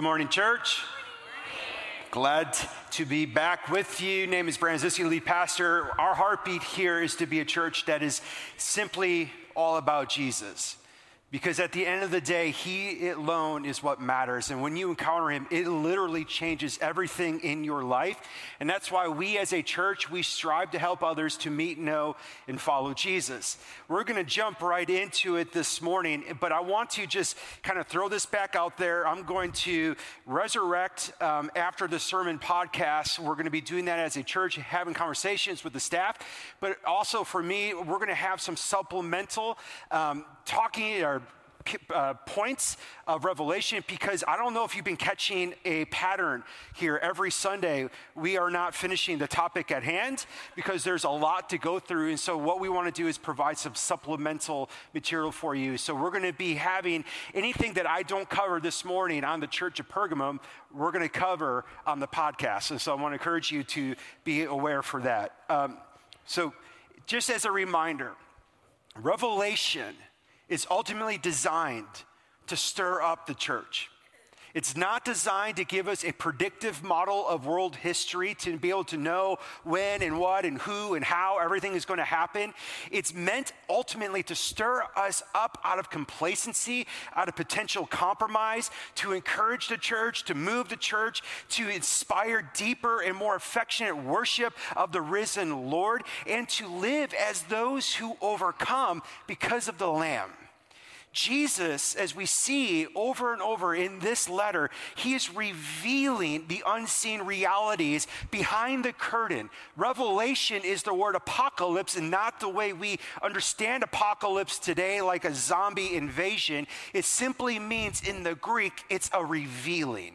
Good morning, church. Glad to be back with you. Name is Brandon Ziski, lead pastor. Our heartbeat here is to be a church that is simply all about Jesus. Because at the end of the day, He alone is what matters. And when you encounter Him, it literally changes everything in your life. And that's why we as a church, we strive to help others to meet, know, and follow Jesus. We're going to jump right into it this morning, but I want to just kind of throw this back out there. I'm going to resurrect um, after the sermon podcast. We're going to be doing that as a church, having conversations with the staff. But also for me, we're going to have some supplemental um, talking or uh, points of revelation because I don't know if you've been catching a pattern here every Sunday. We are not finishing the topic at hand because there's a lot to go through. And so, what we want to do is provide some supplemental material for you. So, we're going to be having anything that I don't cover this morning on the Church of Pergamum, we're going to cover on the podcast. And so, I want to encourage you to be aware for that. Um, so, just as a reminder, Revelation is ultimately designed to stir up the church. It's not designed to give us a predictive model of world history to be able to know when and what and who and how everything is going to happen. It's meant ultimately to stir us up out of complacency, out of potential compromise, to encourage the church, to move the church, to inspire deeper and more affectionate worship of the risen Lord, and to live as those who overcome because of the Lamb. Jesus, as we see over and over in this letter, he is revealing the unseen realities behind the curtain. Revelation is the word apocalypse and not the way we understand apocalypse today, like a zombie invasion. It simply means in the Greek, it's a revealing.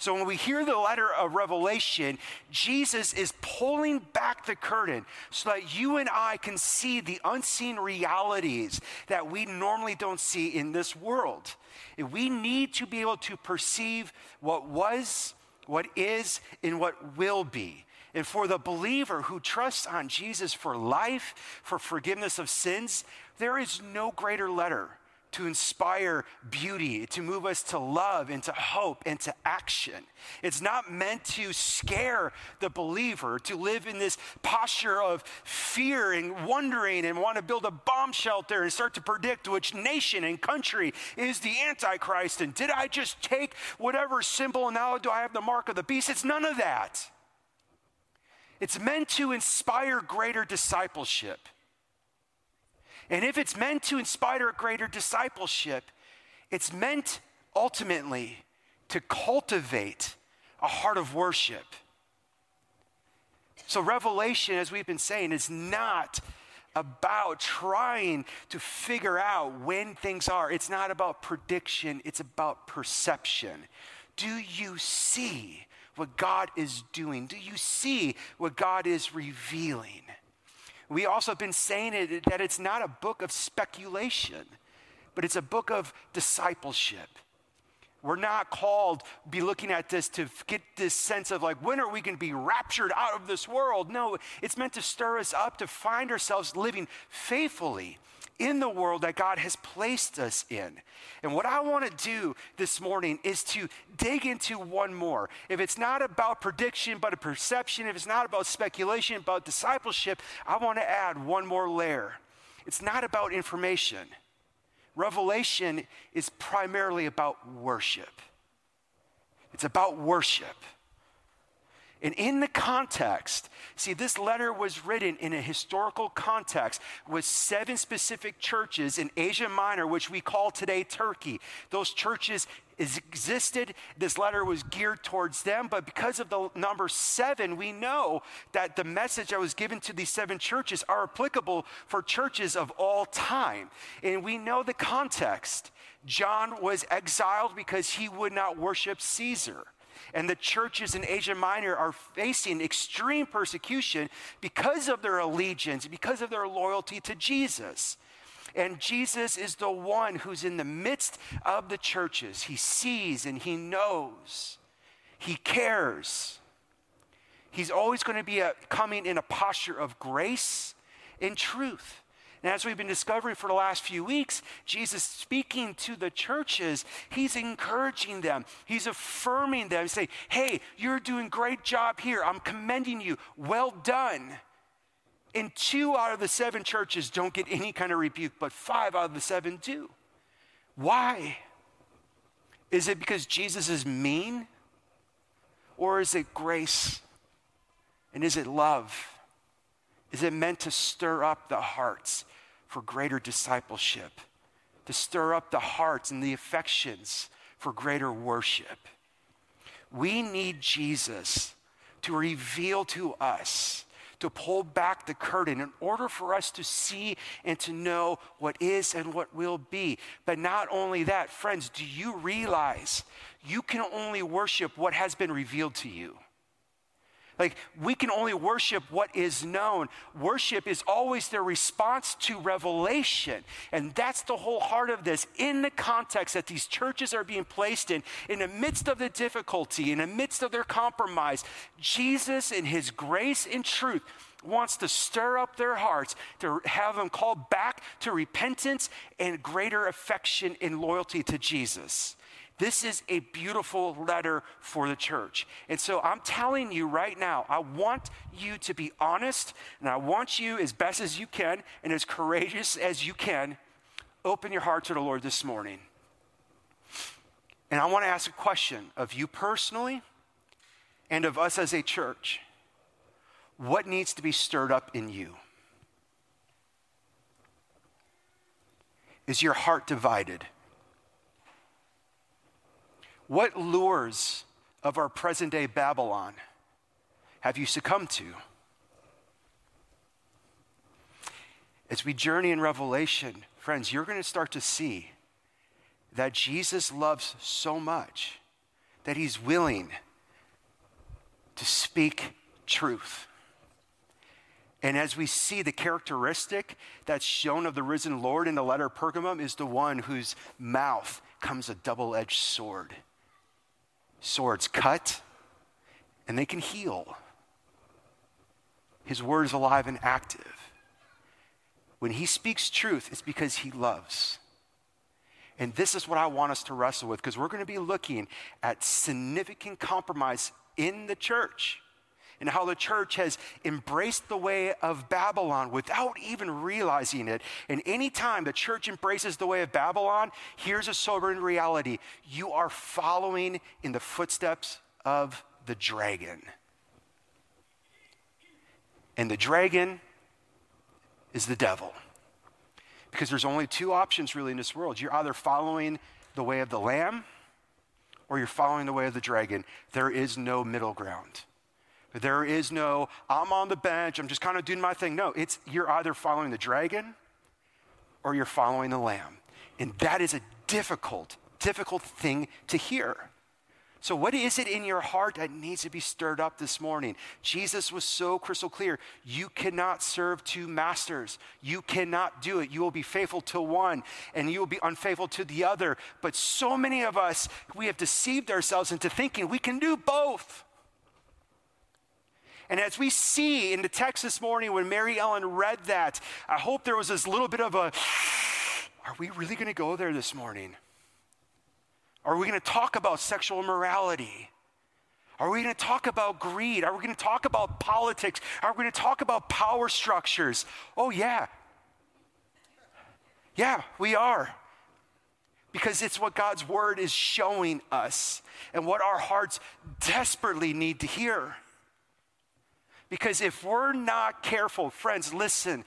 So when we hear the letter of Revelation, Jesus is pulling back the curtain so that you and I can see the unseen realities that we normally don't see in this world. We need to be able to perceive what was, what is, and what will be. And for the believer who trusts on Jesus for life, for forgiveness of sins, there is no greater letter to inspire beauty, to move us to love and to hope and to action. It's not meant to scare the believer to live in this posture of fear and wondering and want to build a bomb shelter and start to predict which nation and country is the Antichrist. And did I just take whatever symbol and now do I have the mark of the beast? It's none of that. It's meant to inspire greater discipleship. And if it's meant to inspire a greater discipleship, it's meant ultimately to cultivate a heart of worship. So, Revelation, as we've been saying, is not about trying to figure out when things are. It's not about prediction, it's about perception. Do you see what God is doing? Do you see what God is revealing? We also have been saying it, that it's not a book of speculation, but it's a book of discipleship. We're not called be looking at this to get this sense of like when are we going to be raptured out of this world? No, it's meant to stir us up to find ourselves living faithfully in the world that God has placed us in. And what I want to do this morning is to dig into one more. If it's not about prediction, but a perception, if it's not about speculation, about discipleship, I want to add one more layer. It's not about information. Revelation is primarily about worship. It's about worship. And in the context, see, this letter was written in a historical context with seven specific churches in Asia Minor, which we call today Turkey. Those churches existed. This letter was geared towards them, but because of the number seven, we know that the message that was given to these seven churches are applicable for churches of all time. And we know the context. John was exiled because he would not worship Caesar. And the churches in Asia Minor are facing extreme persecution because of their allegiance, because of their loyalty to Jesus. And Jesus is the one who's in the midst of the churches. He sees and he knows, he cares. He's always going to be a, coming in a posture of grace and truth. And as we've been discovering for the last few weeks, Jesus speaking to the churches, he's encouraging them. He's affirming them, saying, Hey, you're doing great job here. I'm commending you. Well done. And two out of the seven churches don't get any kind of rebuke, but five out of the seven do. Why? Is it because Jesus is mean? Or is it grace? And is it love? Is it meant to stir up the hearts for greater discipleship, to stir up the hearts and the affections for greater worship. We need Jesus to reveal to us, to pull back the curtain in order for us to see and to know what is and what will be. But not only that, friends, do you realize you can only worship what has been revealed to you? Like, we can only worship what is known. Worship is always their response to revelation. And that's the whole heart of this. In the context that these churches are being placed in, in the midst of the difficulty, in the midst of their compromise, Jesus, in his grace and truth, wants to stir up their hearts, to have them called back to repentance and greater affection and loyalty to Jesus. This is a beautiful letter for the church. And so I'm telling you right now, I want you to be honest, and I want you, as best as you can and as courageous as you can, open your heart to the Lord this morning. And I want to ask a question of you personally and of us as a church. What needs to be stirred up in you? Is your heart divided? What lures of our present day Babylon have you succumbed to? As we journey in Revelation, friends, you're going to start to see that Jesus loves so much that he's willing to speak truth. And as we see the characteristic that's shown of the risen Lord in the letter Pergamum is the one whose mouth comes a double edged sword. Swords cut and they can heal. His word is alive and active. When he speaks truth, it's because he loves. And this is what I want us to wrestle with because we're going to be looking at significant compromise in the church and how the church has embraced the way of Babylon without even realizing it. And anytime the church embraces the way of Babylon, here's a sobering reality you are following in the footsteps of the dragon. And the dragon is the devil. Because there's only two options really in this world. You're either following the way of the lamb or you're following the way of the dragon. There is no middle ground. There is no, I'm on the bench, I'm just kind of doing my thing. No, it's you're either following the dragon or you're following the lamb. And that is a difficult, difficult thing to hear. So, what is it in your heart that needs to be stirred up this morning? Jesus was so crystal clear. You cannot serve two masters. You cannot do it. You will be faithful to one and you will be unfaithful to the other. But so many of us, we have deceived ourselves into thinking we can do both. And as we see in the text this morning when Mary Ellen read that, I hope there was this little bit of a, are we really going to go there this morning? Are we going to talk about sexual immorality? Are we going to talk about greed? Are we going to talk about politics? Are we going to talk about power structures? Oh, yeah. Yeah, we are. Because it's what God's word is showing us and what our hearts desperately need to hear. Because if we're not careful, friends, listen,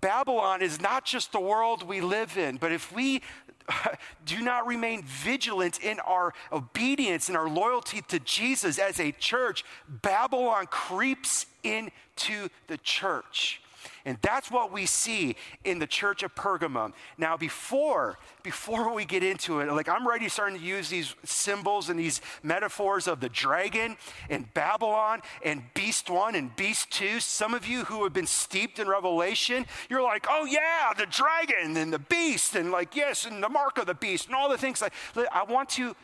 Babylon is not just the world we live in, but if we do not remain vigilant in our obedience and our loyalty to Jesus as a church, Babylon creeps into the church. And that's what we see in the church of Pergamum. Now, before, before we get into it, like I'm already starting to use these symbols and these metaphors of the dragon and Babylon and beast one and beast two. Some of you who have been steeped in Revelation, you're like, oh yeah, the dragon and the beast, and like, yes, and the mark of the beast, and all the things like I want to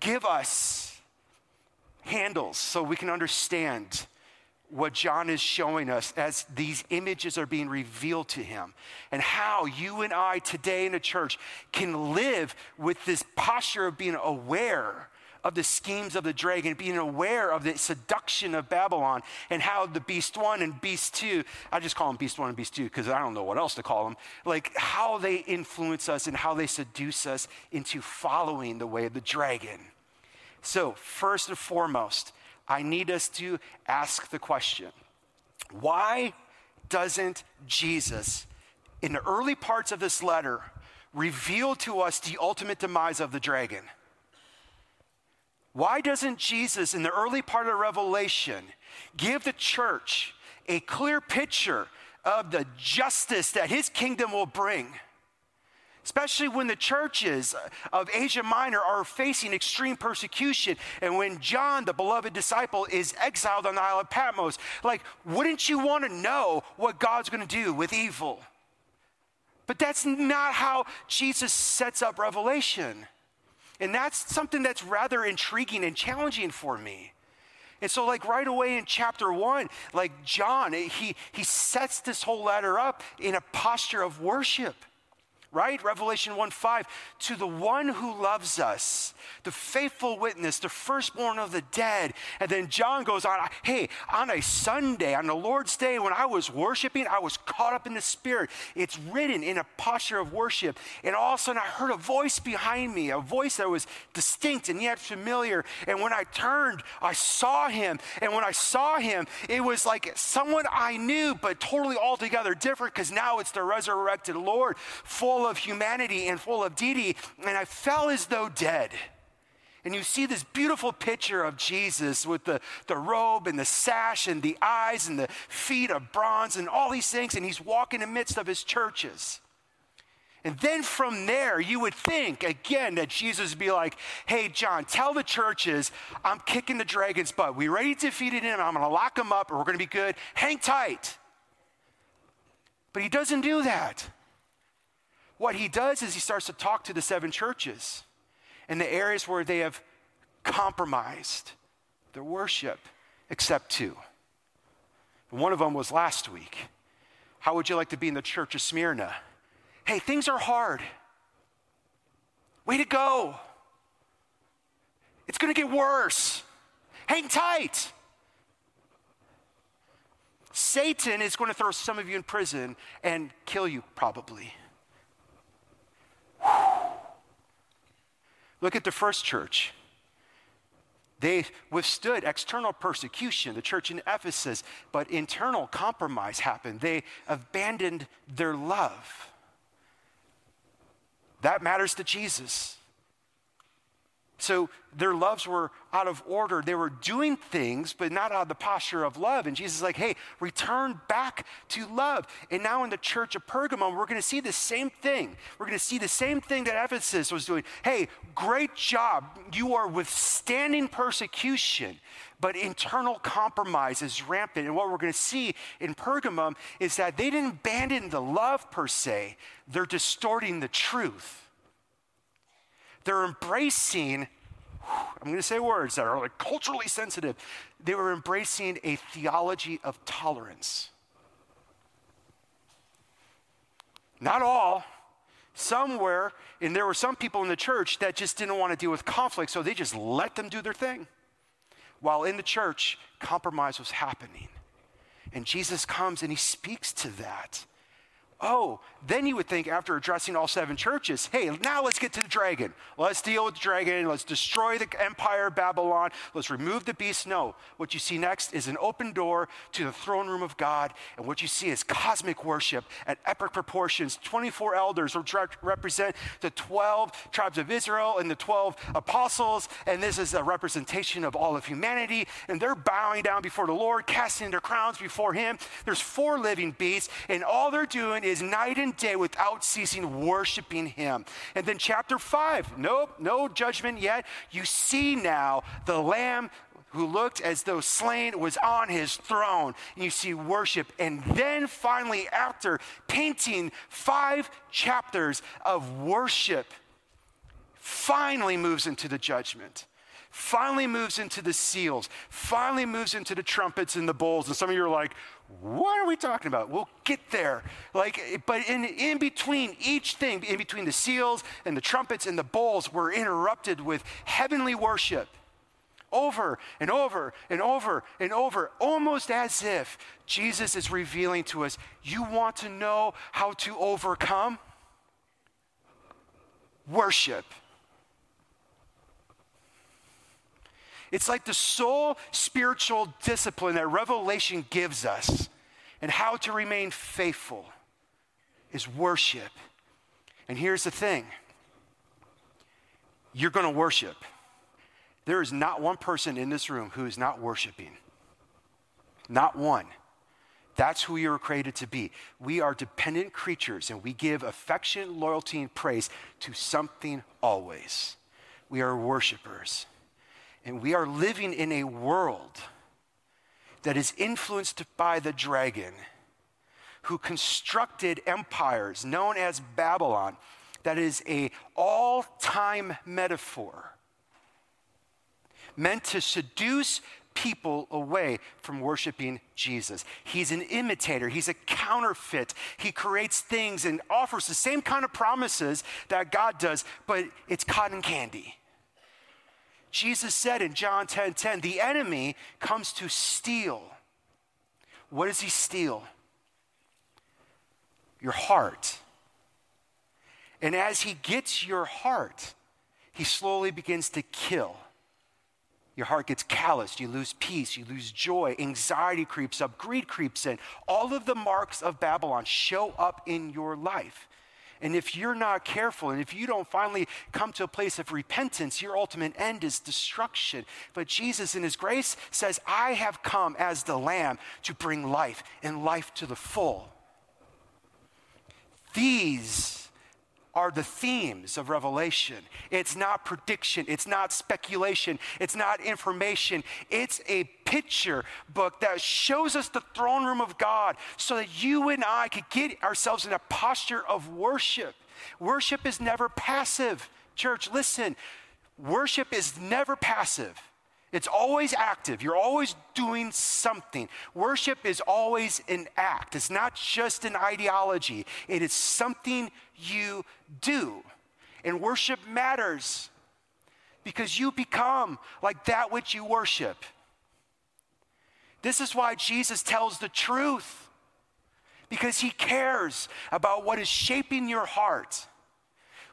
give us handles so we can understand what John is showing us as these images are being revealed to him, and how you and I today in the church can live with this posture of being aware of the schemes of the dragon, being aware of the seduction of Babylon, and how the beast one and beast two, I just call them beast one and beast two because I don't know what else to call them, like how they influence us and how they seduce us into following the way of the dragon. So, first and foremost, I need us to ask the question why doesn't Jesus, in the early parts of this letter, reveal to us the ultimate demise of the dragon? Why doesn't Jesus, in the early part of Revelation, give the church a clear picture of the justice that his kingdom will bring? Especially when the churches of Asia Minor are facing extreme persecution, and when John, the beloved disciple, is exiled on the Isle of Patmos. Like, wouldn't you want to know what God's going to do with evil? But that's not how Jesus sets up Revelation. And that's something that's rather intriguing and challenging for me. And so, like right away in chapter one, like John, he, he sets this whole letter up in a posture of worship right? Revelation 1 5, to the one who loves us, the faithful witness, the firstborn of the dead. And then John goes on, hey, on a Sunday, on the Lord's day, when I was worshiping, I was caught up in the Spirit. It's written in a posture of worship. And all of a sudden, I heard a voice behind me, a voice that was distinct and yet familiar. And when I turned, I saw him. And when I saw him, it was like someone I knew, but totally altogether different because now it's the resurrected Lord, full full of humanity and full of deity, and I fell as though dead. And you see this beautiful picture of Jesus with the, the robe and the sash and the eyes and the feet of bronze and all these things, and he's walking in the midst of his churches. And then from there, you would think again that Jesus would be like, hey, John, tell the churches I'm kicking the dragon's butt. We ready to defeat him. I'm going to lock him up, and we're going to be good. Hang tight. But he doesn't do that what he does is he starts to talk to the seven churches in the areas where they have compromised their worship, except two. One of them was last week. How would you like to be in the church of Smyrna? Hey, things are hard. Way to go. It's going to get worse. Hang tight. Satan is going to throw some of you in prison and kill you, probably. Look at the first church. They withstood external persecution, the church in Ephesus, but internal compromise happened. They abandoned their love. That matters to Jesus. So their loves were out of order. They were doing things, but not out of the posture of love. And Jesus is like, hey, return back to love. And now in the church of Pergamum, we're going to see the same thing. We're going to see the same thing that Ephesus was doing. Hey, great job. You are withstanding persecution, but internal compromise is rampant. And what we're going to see in Pergamum is that they didn't abandon the love per se, they're distorting the truth. They're embracing, I'm going to say words that are like culturally sensitive. They were embracing a theology of tolerance. Not all. Somewhere, and there were some people in the church that just didn't want to deal with conflict, so they just let them do their thing. While in the church, compromise was happening. And Jesus comes and he speaks to that. Oh, then you would think after addressing all seven churches, hey, now let's get to the dragon. Let's deal with the dragon. Let's destroy the empire of Babylon. Let's remove the beast. No, what you see next is an open door to the throne room of God. And what you see is cosmic worship at epic proportions. 24 elders represent the 12 tribes of Israel and the 12 apostles. And this is a representation of all of humanity. And they're bowing down before the Lord, casting their crowns before Him. There's four living beasts, and all they're doing is night and day without ceasing worshiping him. And then chapter five, nope, no judgment yet. You see now the lamb who looked as though slain was on his throne. And you see worship. And then finally, after painting five chapters of worship, finally moves into the judgment finally moves into the seals, finally moves into the trumpets and the bowls. And some of you are like, what are we talking about? We'll get there. Like, but in, in between each thing, in between the seals and the trumpets and the bowls, we're interrupted with heavenly worship over and over and over and over, almost as if Jesus is revealing to us, you want to know how to overcome? Worship. It's like the sole spiritual discipline that Revelation gives us and how to remain faithful is worship. And here's the thing you're going to worship. There is not one person in this room who is not worshiping. Not one. That's who you were created to be. We are dependent creatures and we give affection, loyalty, and praise to something always. We are worshipers. And we are living in a world that is influenced by the dragon who constructed empires known as Babylon that is a all-time metaphor meant to seduce people away from worshiping Jesus. He's an imitator, he's a counterfeit. He creates things and offers the same kind of promises that God does, but it's cotton candy. Jesus said in John 10 10, the enemy comes to steal. What does he steal? Your heart. And as he gets your heart, he slowly begins to kill. Your heart gets calloused, you lose peace, you lose joy, anxiety creeps up, greed creeps in. All of the marks of Babylon show up in your life. And if you're not careful and if you don't finally come to a place of repentance, your ultimate end is destruction. But Jesus, in his grace, says, I have come as the Lamb to bring life and life to the full. These are the themes of Revelation. It's not prediction, it's not speculation, it's not information. It's a picture book that shows us the throne room of God so that you and I could get ourselves in a posture of worship. Worship is never passive. Church, listen, worship is never passive. It's always active. You're always doing something. Worship is always an act. It's not just an ideology, it is something you do. And worship matters because you become like that which you worship. This is why Jesus tells the truth because he cares about what is shaping your heart.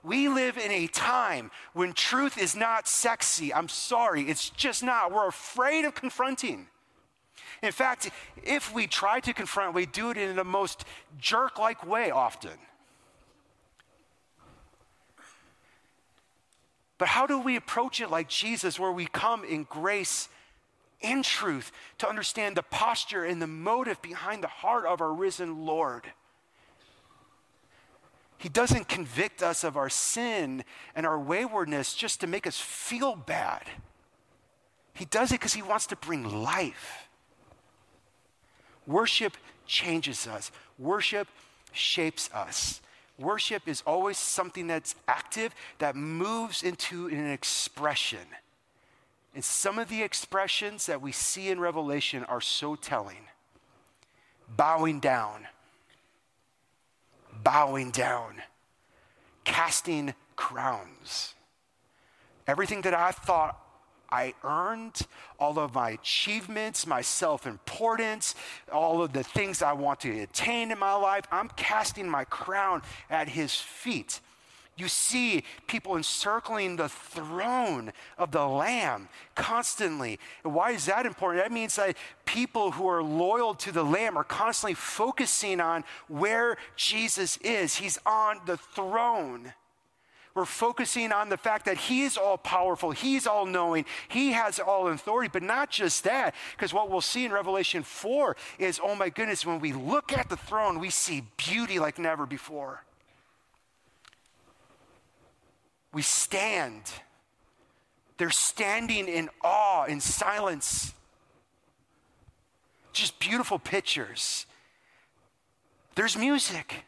We live in a time when truth is not sexy. I'm sorry, it's just not. We're afraid of confronting. In fact, if we try to confront, we do it in the most jerk like way often. But how do we approach it like Jesus, where we come in grace and truth to understand the posture and the motive behind the heart of our risen Lord? He doesn't convict us of our sin and our waywardness just to make us feel bad. He does it because he wants to bring life. Worship changes us, worship shapes us. Worship is always something that's active, that moves into an expression. And some of the expressions that we see in Revelation are so telling bowing down bowing down, casting crowns. Everything that I thought I earned, all of my achievements, my self importance, all of the things I want to attain in my life, I'm casting my crown at his feet. You see people encircling the throne of the Lamb constantly. And why is that important? That means that people who are loyal to the Lamb are constantly focusing on where Jesus is. He's on the throne. We're focusing on the fact that He is all powerful, He's all knowing, He has all authority. But not just that, because what we'll see in Revelation 4 is oh my goodness, when we look at the throne, we see beauty like never before we stand. They're standing in awe, in silence. Just beautiful pictures. There's music,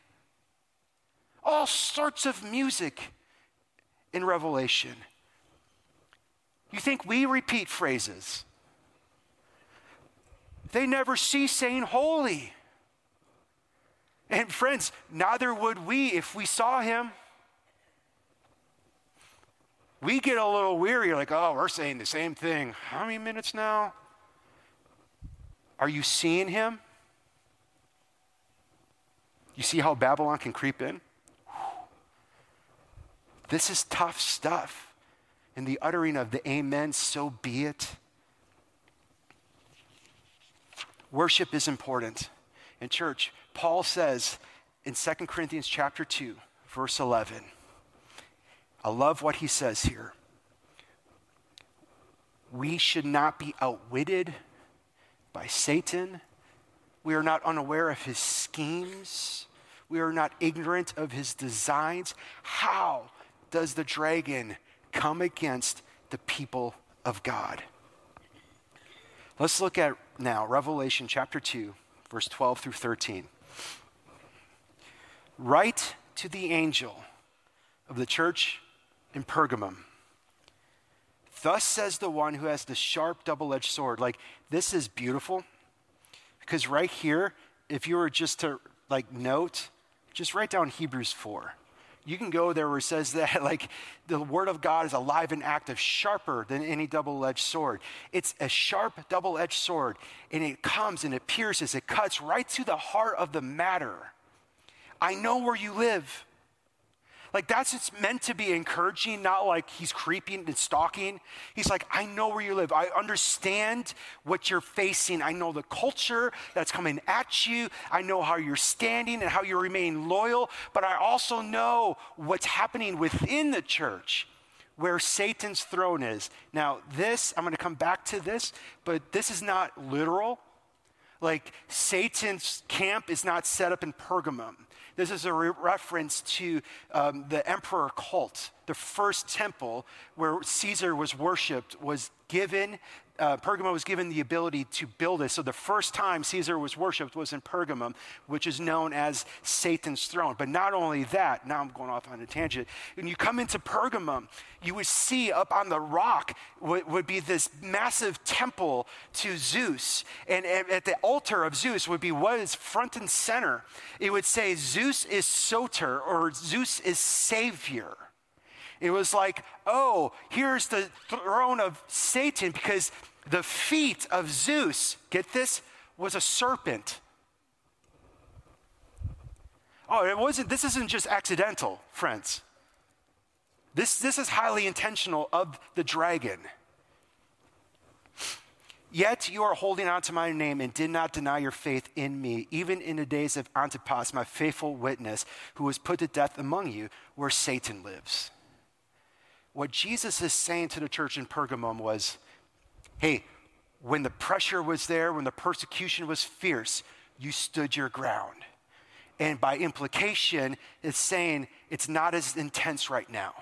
all sorts of music in Revelation. You think we repeat phrases? They never cease saying holy. And friends, neither would we if we saw him. We get a little weary, like, oh, we're saying the same thing. How many minutes now? Are you seeing him? You see how Babylon can creep in? This is tough stuff. And the uttering of the amen, so be it. Worship is important. In church, Paul says in 2 Corinthians chapter 2, verse 11, I love what he says here. We should not be outwitted by Satan. We are not unaware of his schemes. We are not ignorant of his designs. How does the dragon come against the people of God? Let's look at now Revelation chapter 2, verse 12 through 13. Write to the angel of the church in Pergamum. Thus says the one who has the sharp double edged sword. Like, this is beautiful because right here, if you were just to like note, just write down Hebrews 4 you can go there where it says that like the word of God is alive and active, sharper than any double-edged sword. It's a sharp double-edged sword, and it comes and it pierces, it cuts right to the heart of the matter. I know where you live. Like that's it's meant to be encouraging, not like he's creeping and stalking. He's like, I know where you live. I understand what you're facing. I know the culture that's coming at you. I know how you're standing and how you remain loyal, but I also know what's happening within the church where Satan's throne is. Now, this, I'm going to come back to this, but this is not literal. Like Satan's camp is not set up in Pergamum. This is a re- reference to um, the emperor cult. The first temple where Caesar was worshiped was given uh, Pergamum was given the ability to build it. So the first time Caesar was worshipped was in Pergamum, which is known as Satan's throne. But not only that, now I'm going off on a tangent. When you come into Pergamum, you would see up on the rock would, would be this massive temple to Zeus. And at the altar of Zeus would be what is front and center. It would say, Zeus is Soter, or Zeus is Savior. It was like, oh, here's the throne of Satan because the feet of Zeus, get this, was a serpent. Oh, it wasn't, this isn't just accidental, friends. This, this is highly intentional of the dragon. Yet you are holding on to my name and did not deny your faith in me, even in the days of Antipas, my faithful witness, who was put to death among you, where Satan lives. What Jesus is saying to the church in Pergamum was hey, when the pressure was there, when the persecution was fierce, you stood your ground. And by implication, it's saying it's not as intense right now.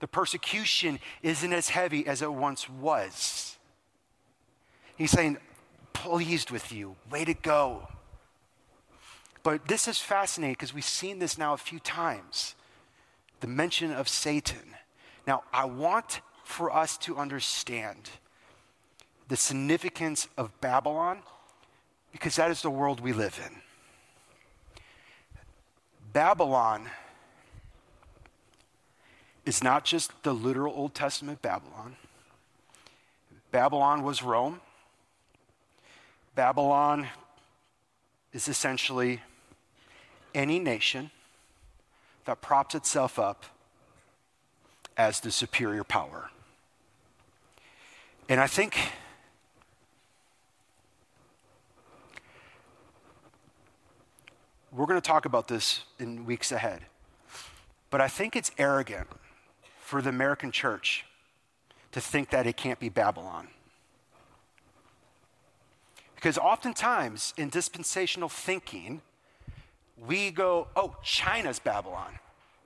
The persecution isn't as heavy as it once was. He's saying, pleased with you, way to go. But this is fascinating because we've seen this now a few times the mention of Satan. Now, I want for us to understand the significance of Babylon because that is the world we live in. Babylon is not just the literal Old Testament Babylon. Babylon was Rome. Babylon is essentially any nation that props itself up as the superior power. And I think we're going to talk about this in weeks ahead. But I think it's arrogant for the American church to think that it can't be Babylon. Because oftentimes in dispensational thinking, we go, oh, China's Babylon,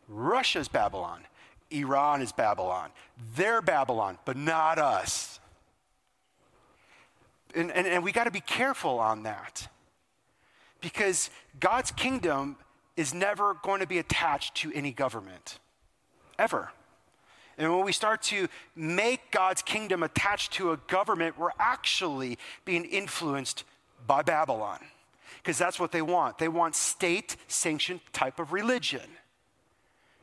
Russia's Babylon, Iran is Babylon. They're Babylon, but not us. And, and, and we got to be careful on that because God's kingdom is never going to be attached to any government, ever. And when we start to make God's kingdom attached to a government, we're actually being influenced by Babylon. Because that's what they want. They want state sanctioned type of religion.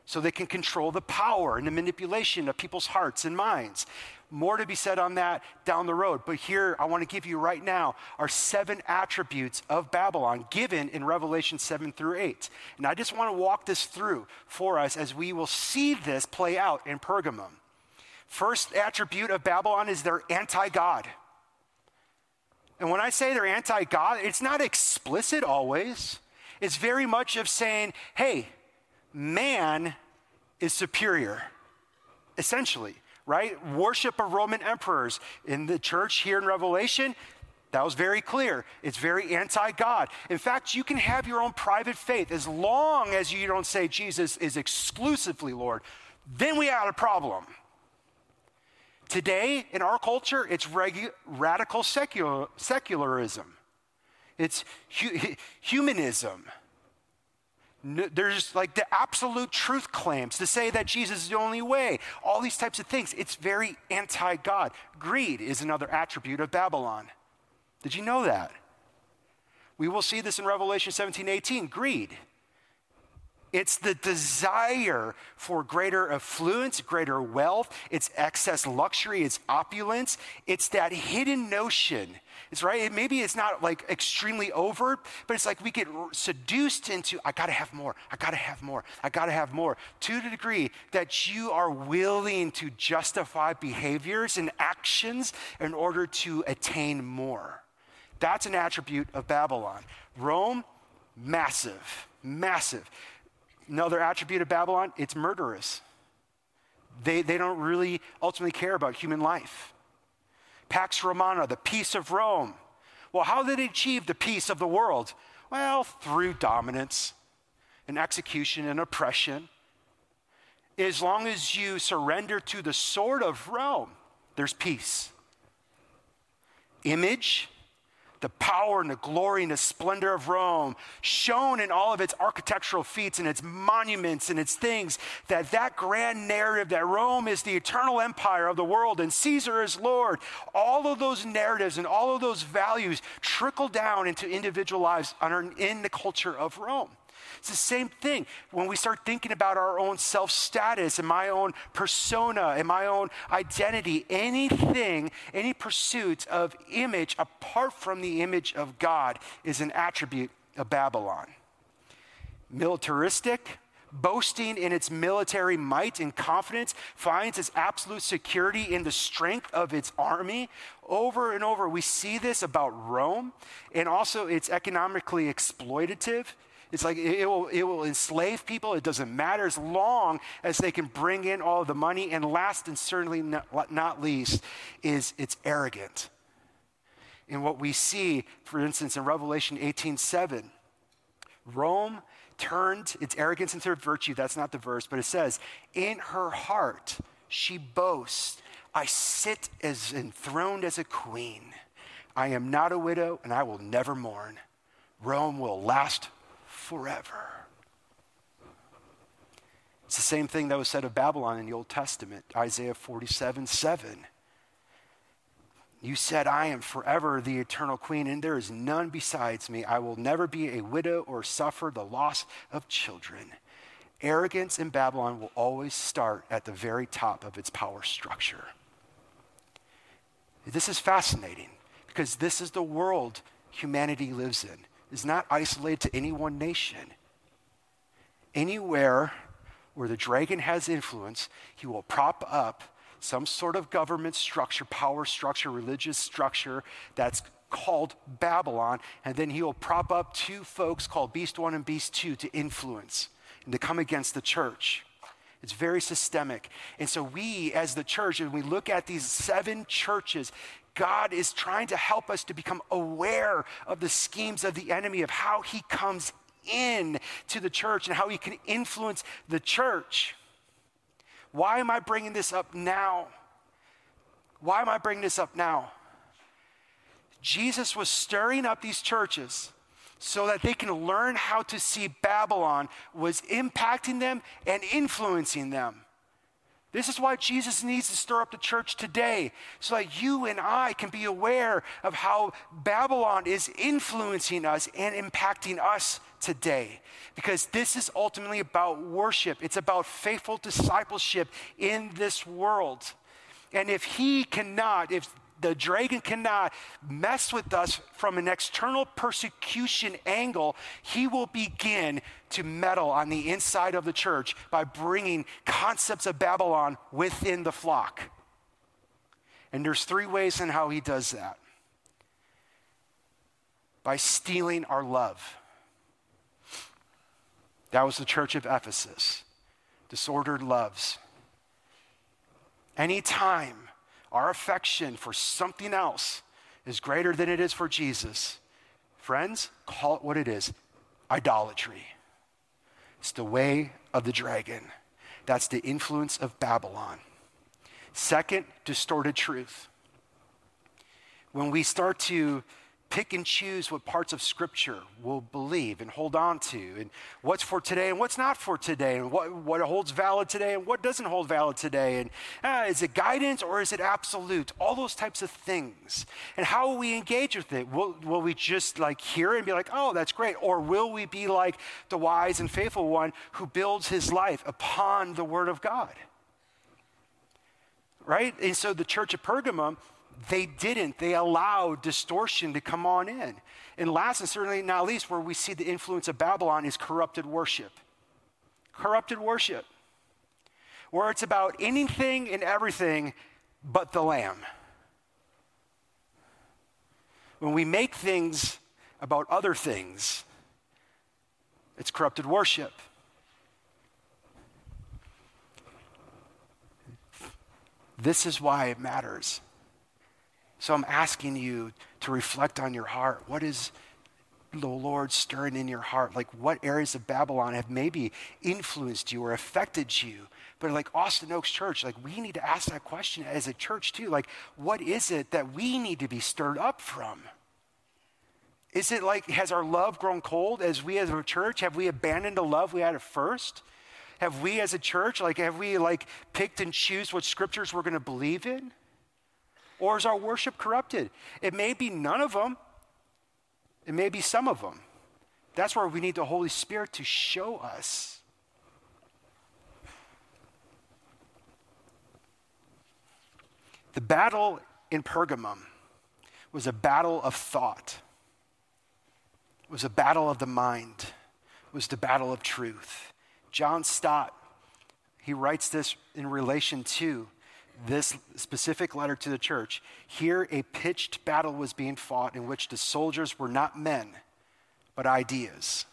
So they can control the power and the manipulation of people's hearts and minds. More to be said on that down the road. But here, I want to give you right now are seven attributes of Babylon given in Revelation 7 through 8. And I just want to walk this through for us as we will see this play out in Pergamum. First attribute of Babylon is they're anti God. And when I say they're anti God, it's not explicit always. It's very much of saying, hey, man is superior, essentially right? Worship of Roman emperors. In the church here in Revelation, that was very clear. It's very anti God. In fact, you can have your own private faith as long as you don't say Jesus is exclusively Lord. Then we have a problem. Today, in our culture, it's regu- radical secular, secularism, it's hu- humanism there's like the absolute truth claims to say that Jesus is the only way, all these types of things. It's very anti God. Greed is another attribute of Babylon. Did you know that? We will see this in Revelation 17 18. Greed. It's the desire for greater affluence, greater wealth, it's excess luxury, it's opulence. It's that hidden notion. It's right. It, maybe it's not like extremely overt, but it's like we get seduced into, I gotta have more, I gotta have more, I gotta have more, to the degree that you are willing to justify behaviors and actions in order to attain more. That's an attribute of Babylon. Rome, massive, massive. Another attribute of Babylon, it's murderous. They, they don't really ultimately care about human life. Pax Romana, the peace of Rome. Well, how did they achieve the peace of the world? Well, through dominance and execution and oppression. As long as you surrender to the sword of Rome, there's peace. Image, the power and the glory and the splendor of Rome, shown in all of its architectural feats and its monuments and its things, that that grand narrative that Rome is the eternal empire of the world and Caesar is Lord, all of those narratives and all of those values trickle down into individual lives in the culture of Rome. It's the same thing when we start thinking about our own self status and my own persona and my own identity. Anything, any pursuit of image apart from the image of God is an attribute of Babylon. Militaristic, boasting in its military might and confidence, finds its absolute security in the strength of its army. Over and over, we see this about Rome, and also it's economically exploitative. It's like it will, it will enslave people. It doesn't matter as long as they can bring in all the money. And last and certainly not, least is it's arrogant. In what we see, for instance, in Revelation 18 7, Rome turned its arrogance into virtue. That's not the verse, but it says, In her heart she boasts, I sit as enthroned as a queen. I am not a widow, and I will never mourn. Rome will last forever. It's the same thing that was said of Babylon in the Old Testament, Isaiah 47 7. You said, I am forever the eternal queen, and there is none besides me. I will never be a widow or suffer the loss of children. Arrogance in Babylon will always start at the very top of its power structure. This is fascinating because this is the world humanity lives in is not isolated to any one nation. Anywhere where the dragon has influence, he will prop up some sort of government structure, power structure, religious structure that's called Babylon, and then he will prop up two folks called Beast One and Beast Two to influence and to come against the church. It's very systemic. And so, we as the church, when we look at these seven churches, God is trying to help us to become aware of the schemes of the enemy, of how he comes in to the church and how he can influence the church. Why am I bringing this up now? Why am I bringing this up now? Jesus was stirring up these churches so that they can learn how to see Babylon was impacting them and influencing them. This is why Jesus needs to stir up the church today, so that you and I can be aware of how Babylon is influencing us and impacting us today. Because this is ultimately about worship, it's about faithful discipleship in this world. And if he cannot, if the dragon cannot mess with us from an external persecution angle, he will begin to meddle on the inside of the church by bringing concepts of Babylon within the flock. And there's three ways in how he does that by stealing our love. That was the church of Ephesus. Disordered loves. Anytime our affection for something else is greater than it is for Jesus, friends, call it what it is idolatry. It's the way of the dragon. That's the influence of Babylon. Second, distorted truth. When we start to pick and choose what parts of Scripture we'll believe and hold on to, and what's for today and what's not for today, and what, what holds valid today and what doesn't hold valid today. And uh, is it guidance or is it absolute? All those types of things. And how will we engage with it? Will, will we just like hear it and be like, oh, that's great? Or will we be like the wise and faithful one who builds his life upon the Word of God? Right? And so the church of Pergamum they didn't. They allowed distortion to come on in. And last and certainly not least, where we see the influence of Babylon is corrupted worship. Corrupted worship, where it's about anything and everything but the Lamb. When we make things about other things, it's corrupted worship. This is why it matters. So I'm asking you to reflect on your heart. What is the Lord stirring in your heart? Like, what areas of Babylon have maybe influenced you or affected you? But like Austin Oaks Church, like we need to ask that question as a church too. Like, what is it that we need to be stirred up from? Is it like, has our love grown cold as we as a church? Have we abandoned the love we had at first? Have we as a church, like, have we like picked and choose what scriptures we're going to believe in? Or is our worship corrupted? It may be none of them, it may be some of them. That's where we need the Holy Spirit to show us. The battle in Pergamum was a battle of thought. It was a battle of the mind. It was the battle of truth. John Stott, he writes this in relation to this specific letter to the church, here a pitched battle was being fought in which the soldiers were not men, but ideas.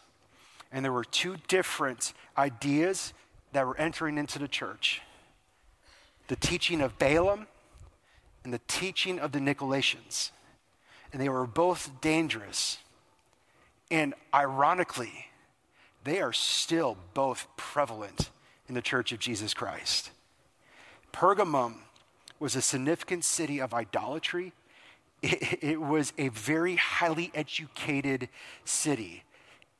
And there were two different ideas that were entering into the church the teaching of Balaam and the teaching of the Nicolaitans. And they were both dangerous. And ironically, they are still both prevalent in the church of Jesus Christ. Pergamum was a significant city of idolatry. It, it was a very highly educated city.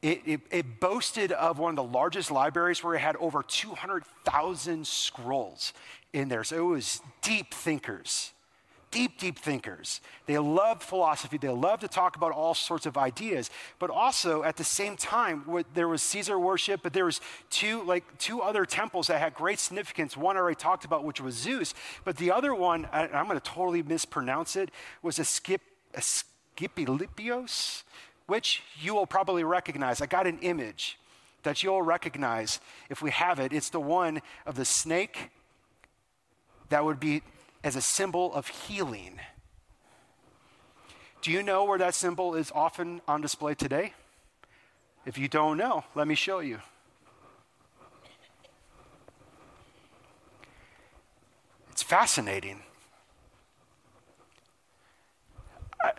It, it, it, boasted of one of the largest libraries where it had over 200,000 scrolls in there. So it was deep thinkers deep, deep thinkers. They loved philosophy. They loved to talk about all sorts of ideas. But also, at the same time, there was Caesar worship, but there was two, like two other temples that had great significance. One I already talked about, which was Zeus. But the other one, I, am going to totally mispronounce it, was a skip, Asclepios, which you will probably recognize. I got an image that you'll recognize if we have it. It's the one of the snake that would be as a symbol of healing. Do you know where that symbol is often on display today? If you don't know, let me show you. It's fascinating. I,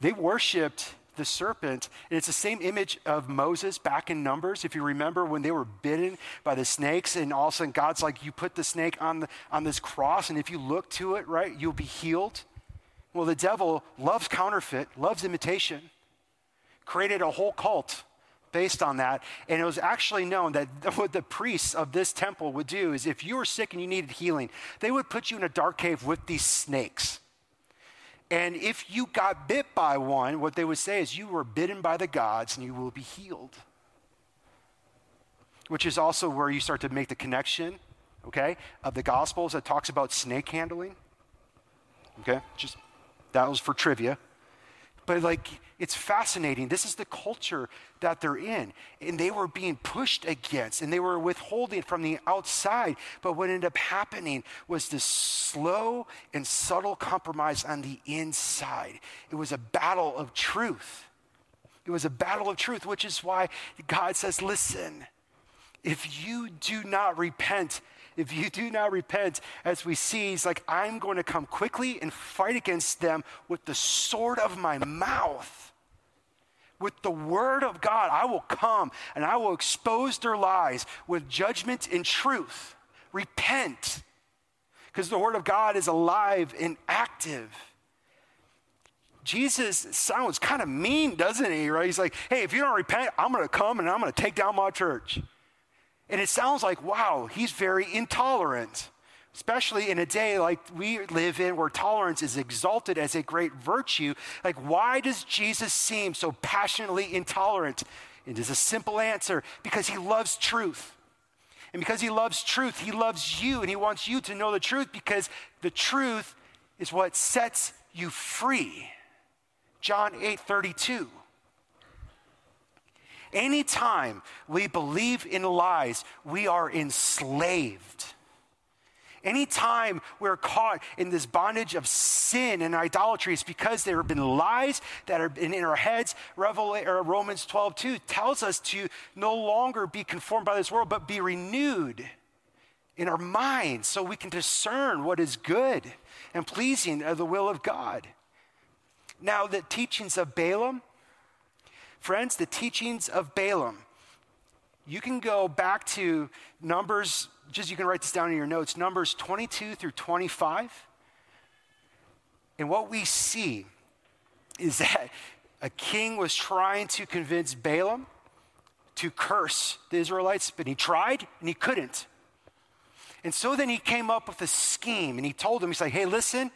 they worshiped the serpent. And it's the same image of Moses back in Numbers. If you remember when they were bitten by the snakes, and all of a sudden God's like, You put the snake on, the, on this cross, and if you look to it, right, you'll be healed. Well, the devil loves counterfeit, loves imitation, created a whole cult based on that. And it was actually known that what the priests of this temple would do is if you were sick and you needed healing, they would put you in a dark cave with these snakes. And if you got bit by one, what they would say is you were bitten by the gods and you will be healed. Which is also where you start to make the connection, okay, of the Gospels that talks about snake handling. Okay, just that was for trivia. But like, it's fascinating. This is the culture that they're in. And they were being pushed against and they were withholding from the outside. But what ended up happening was this slow and subtle compromise on the inside. It was a battle of truth. It was a battle of truth, which is why God says, listen, if you do not repent, if you do not repent, as we see, he's like, I'm going to come quickly and fight against them with the sword of my mouth. With the word of God, I will come and I will expose their lies with judgment and truth. Repent, because the word of God is alive and active. Jesus sounds kind of mean, doesn't he? Right? He's like, hey, if you don't repent, I'm going to come and I'm going to take down my church. And it sounds like, wow, he's very intolerant, especially in a day like we live in where tolerance is exalted as a great virtue. Like, why does Jesus seem so passionately intolerant? It is a simple answer because he loves truth. And because he loves truth, he loves you and he wants you to know the truth because the truth is what sets you free. John 8 32. Anytime we believe in lies, we are enslaved. Anytime we're caught in this bondage of sin and idolatry, it's because there have been lies that are in our heads. Romans 12, 2 tells us to no longer be conformed by this world, but be renewed in our minds so we can discern what is good and pleasing of the will of God. Now, the teachings of Balaam Friends, the teachings of Balaam. You can go back to Numbers, just you can write this down in your notes, Numbers 22 through 25. And what we see is that a king was trying to convince Balaam to curse the Israelites, but he tried and he couldn't. And so then he came up with a scheme and he told them, he's like, hey, listen,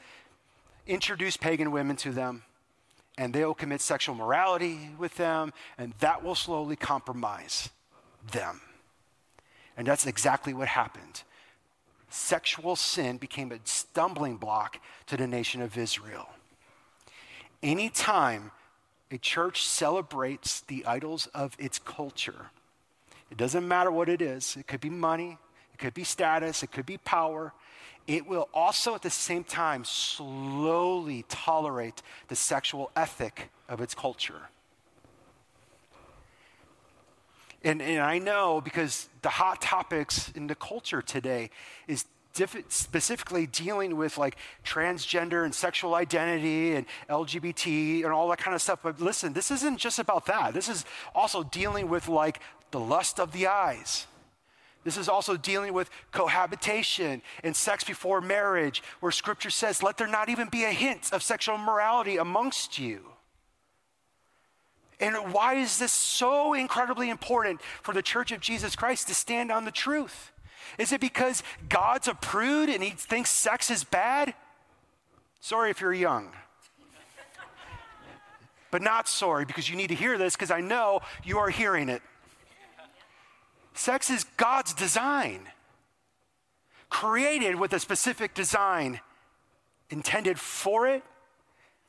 introduce pagan women to them and they'll commit sexual morality with them, and that will slowly compromise them. And that's exactly what happened. Sexual sin became a stumbling block to the nation of Israel. Anytime a church celebrates the idols of its culture, it doesn't matter what it is, it could be money, it could be status, it could be power, it will also at the same time slowly tolerate the sexual ethic of its culture. And, and I know because the hot topics in the culture today is diff- specifically dealing with like transgender and sexual identity and LGBT and all that kind of stuff. But listen, this isn't just about that. This is also dealing with like the lust of the eyes this is also dealing with cohabitation and sex before marriage, where scripture says, let there not even be a hint of sexual immorality amongst you. And why is this so incredibly important for the church of Jesus Christ to stand on the truth? Is it because God's a prude and he thinks sex is bad? Sorry if you're young. but not sorry because you need to hear this because I know you are hearing it. Sex is God's design, created with a specific design, intended for it,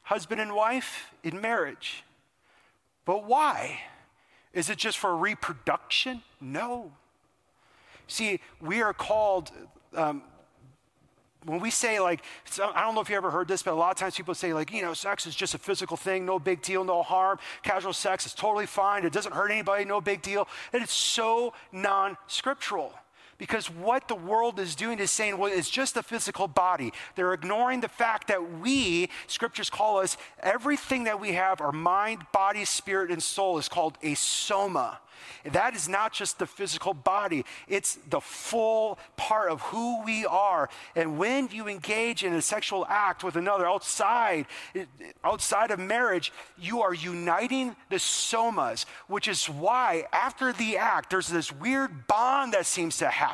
husband and wife in marriage. But why? Is it just for reproduction? No. See, we are called, um, when we say like i don't know if you ever heard this but a lot of times people say like you know sex is just a physical thing no big deal no harm casual sex is totally fine it doesn't hurt anybody no big deal and it's so non-scriptural Because what the world is doing is saying, well, it's just a physical body. They're ignoring the fact that we, scriptures call us, everything that we have, our mind, body, spirit, and soul, is called a soma. That is not just the physical body, it's the full part of who we are. And when you engage in a sexual act with another outside, outside of marriage, you are uniting the somas, which is why after the act, there's this weird bond that seems to happen.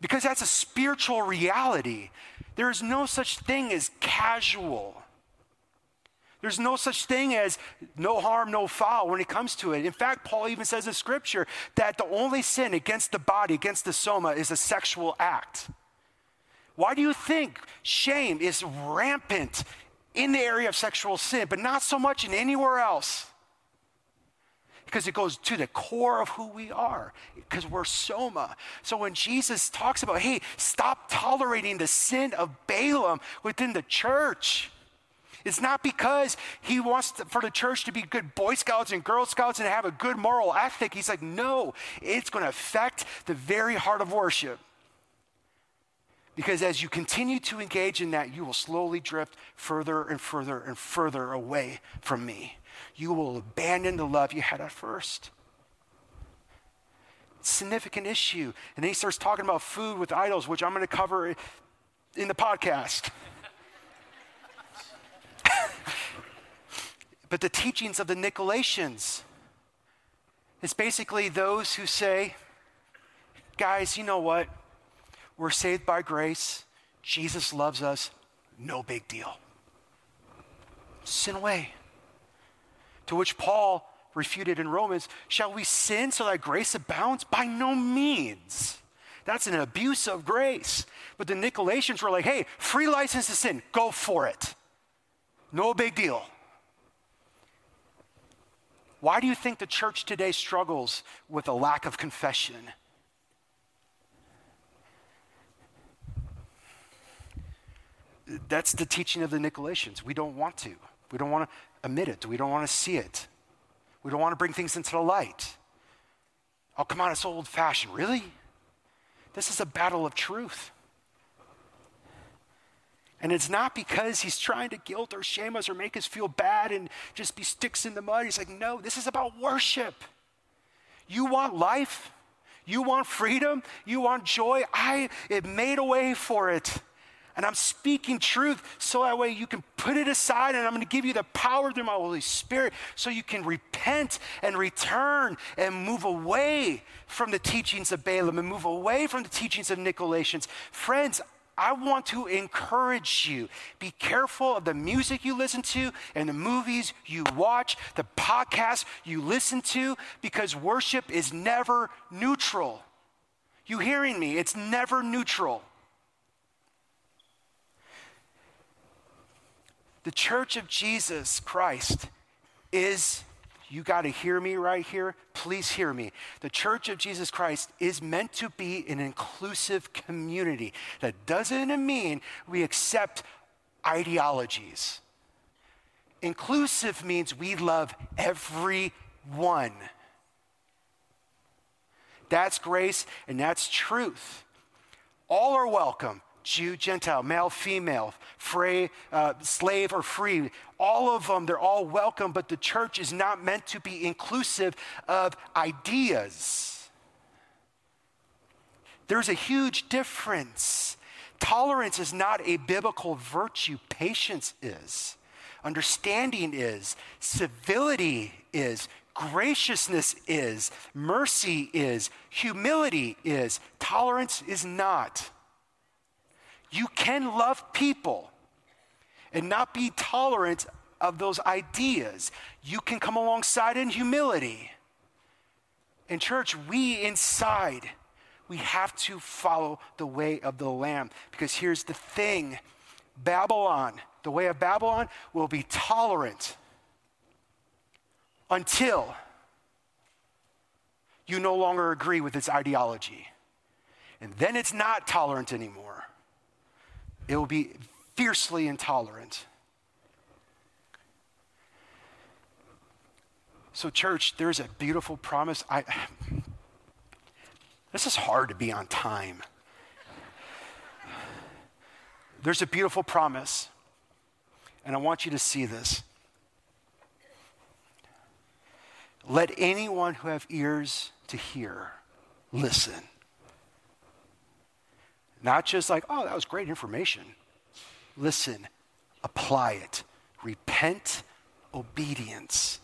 Because that's a spiritual reality. There is no such thing as casual. There's no such thing as no harm, no foul when it comes to it. In fact, Paul even says in scripture that the only sin against the body, against the soma, is a sexual act. Why do you think shame is rampant in the area of sexual sin, but not so much in anywhere else? Because it goes to the core of who we are, because we're soma. So when Jesus talks about, hey, stop tolerating the sin of Balaam within the church, it's not because he wants to, for the church to be good Boy Scouts and Girl Scouts and have a good moral ethic. He's like, no, it's going to affect the very heart of worship. Because as you continue to engage in that, you will slowly drift further and further and further away from me. You will abandon the love you had at first. Significant issue. And then he starts talking about food with idols, which I'm going to cover in the podcast. but the teachings of the Nicolaitans. It's basically those who say, guys, you know what? We're saved by grace. Jesus loves us. No big deal. Sin away. To which Paul refuted in Romans Shall we sin so that grace abounds? By no means. That's an abuse of grace. But the Nicolaitans were like, hey, free license to sin, go for it. No big deal. Why do you think the church today struggles with a lack of confession? That's the teaching of the Nicolaitans. We don't want to. We don't want to admit it. We don't want to see it. We don't want to bring things into the light. Oh, come on, it's old fashioned. Really? This is a battle of truth. And it's not because he's trying to guilt or shame us or make us feel bad and just be sticks in the mud. He's like, no, this is about worship. You want life? You want freedom? You want joy? I it made a way for it. And I'm speaking truth so that way you can put it aside and I'm going to give you the power through my Holy Spirit so you can repent and return and move away from the teachings of Balaam and move away from the teachings of Nicolaitans. Friends, I want to encourage you. Be careful of the music you listen to and the movies you watch, the podcasts you listen to, because worship is never neutral. You hearing me? It's never neutral. The church of Jesus Christ is you got to hear me right here. Please hear me. The Church of Jesus Christ is meant to be an inclusive community. That doesn't mean we accept ideologies. Inclusive means we love everyone. That's grace and that's truth. All are welcome. Jew, Gentile, male, female, free, uh, slave, or free. All of them, they're all welcome, but the church is not meant to be inclusive of ideas. There's a huge difference. Tolerance is not a biblical virtue, patience is. Understanding is, civility is, graciousness is, mercy is, humility is, tolerance is not. You can love people and not be tolerant of those ideas. You can come alongside in humility. In church, we inside, we have to follow the way of the Lamb. Because here's the thing Babylon, the way of Babylon, will be tolerant until you no longer agree with its ideology. And then it's not tolerant anymore it will be fiercely intolerant. So, church, there's a beautiful promise. I, This is hard to be on time. There's a beautiful promise, and I want you to see this. Let anyone who have ears to hear listen. Not just like, oh, that was great information. Listen, apply it, repent, obedience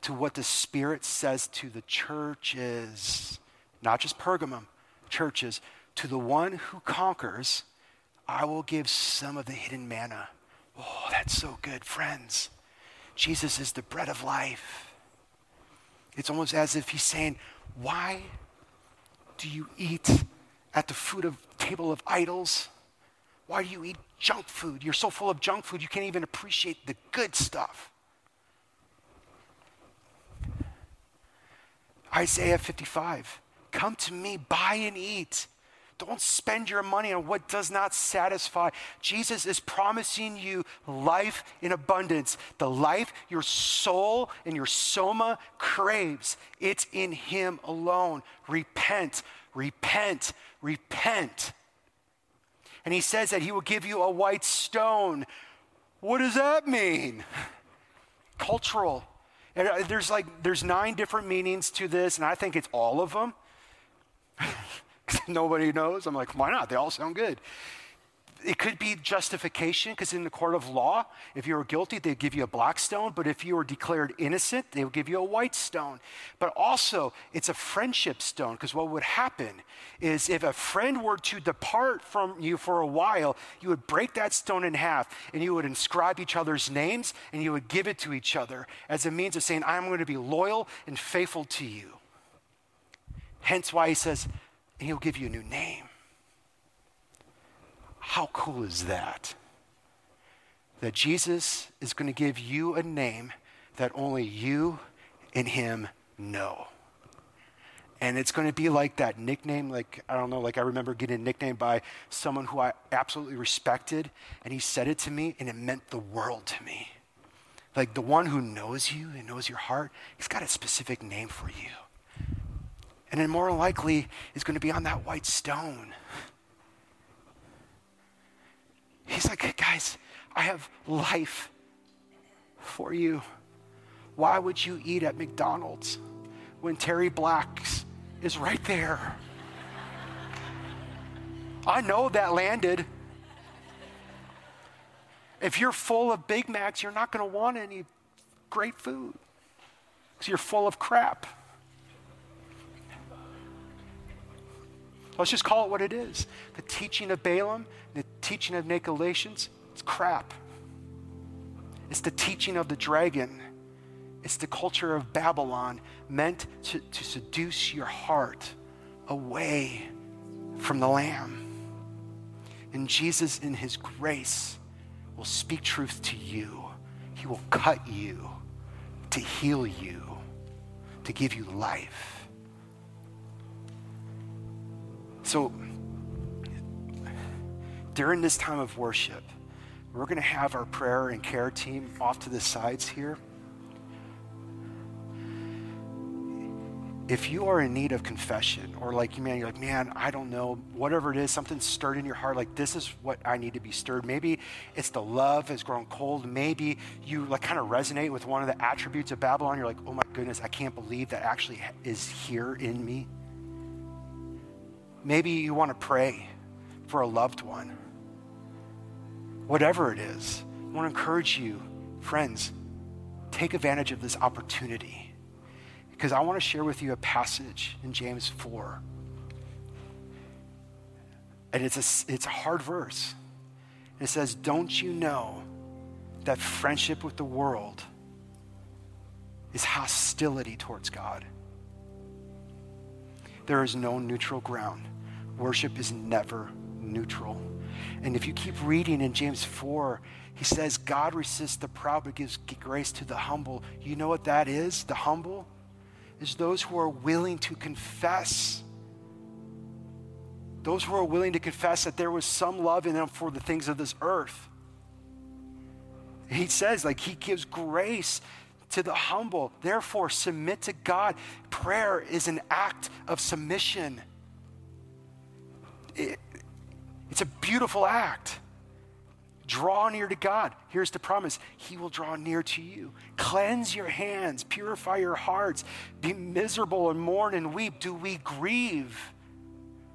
to what the Spirit says to the churches, not just Pergamum, churches, to the one who conquers, I will give some of the hidden manna. Oh, that's so good, friends. Jesus is the bread of life. It's almost as if he's saying, Why do you eat at the food of table of idols? Why do you eat junk food? You're so full of junk food, you can't even appreciate the good stuff. Isaiah 55 Come to me, buy and eat. Don't spend your money on what does not satisfy. Jesus is promising you life in abundance, the life your soul and your soma craves. It's in Him alone. Repent, repent, repent. And He says that He will give you a white stone. What does that mean? Cultural. And uh, there's like there's nine different meanings to this, and I think it's all of them. Nobody knows. I'm like, why not? They all sound good. It could be justification, because in the court of law, if you were guilty, they'd give you a black stone, but if you were declared innocent, they would give you a white stone. But also, it's a friendship stone, because what would happen is if a friend were to depart from you for a while, you would break that stone in half, and you would inscribe each other's names, and you would give it to each other as a means of saying, I'm going to be loyal and faithful to you. Hence why he says, he'll give you a new name. How cool is that? That Jesus is going to give you a name that only you and him know. And it's going to be like that nickname, like, I don't know, like I remember getting a nickname by someone who I absolutely respected, and he said it to me, and it meant the world to me. Like the one who knows you and knows your heart, he's got a specific name for you. And then more likely is going to be on that white stone. He's like, guys, I have life for you. Why would you eat at McDonald's when Terry Black's is right there? I know that landed. If you're full of Big Macs, you're not going to want any great food because you're full of crap. Let's just call it what it is. The teaching of Balaam, the teaching of Nicolaitans, it's crap. It's the teaching of the dragon. It's the culture of Babylon meant to, to seduce your heart away from the Lamb. And Jesus, in his grace, will speak truth to you. He will cut you to heal you, to give you life. So, during this time of worship, we're going to have our prayer and care team off to the sides here. If you are in need of confession, or like, man, you're like, man, I don't know, whatever it is, something stirred in your heart, like this is what I need to be stirred. Maybe it's the love has grown cold. Maybe you like kind of resonate with one of the attributes of Babylon. You're like, oh my goodness, I can't believe that actually is here in me. Maybe you want to pray for a loved one. Whatever it is, I want to encourage you, friends, take advantage of this opportunity because I want to share with you a passage in James 4. And it's a, it's a hard verse. It says, Don't you know that friendship with the world is hostility towards God? There is no neutral ground. Worship is never neutral. And if you keep reading in James 4, he says, God resists the proud but gives grace to the humble. You know what that is? The humble is those who are willing to confess. Those who are willing to confess that there was some love in them for the things of this earth. He says, like, he gives grace to the humble. Therefore, submit to God. Prayer is an act of submission. It, it's a beautiful act. Draw near to God. Here's the promise He will draw near to you. Cleanse your hands, purify your hearts, be miserable and mourn and weep. Do we grieve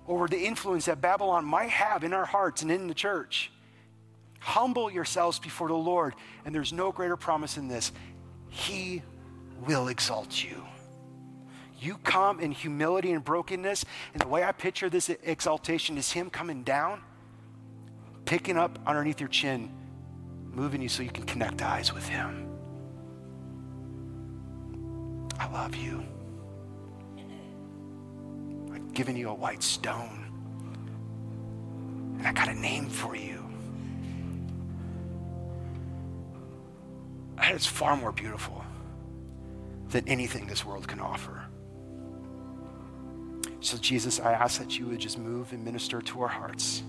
over the influence that Babylon might have in our hearts and in the church? Humble yourselves before the Lord, and there's no greater promise in this He will exalt you. You come in humility and brokenness, and the way I picture this exaltation is Him coming down picking up underneath your chin, moving you so you can connect eyes with Him. I love you. I've given you a white stone, and I got a name for you. And it's far more beautiful than anything this world can offer. So, Jesus, I ask that you would just move and minister to our hearts.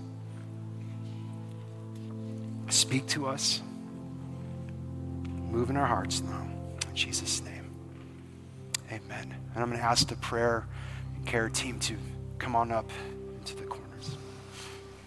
Speak to us. Move in our hearts now. In Jesus' name. Amen. And I'm going to ask the prayer care team to come on up.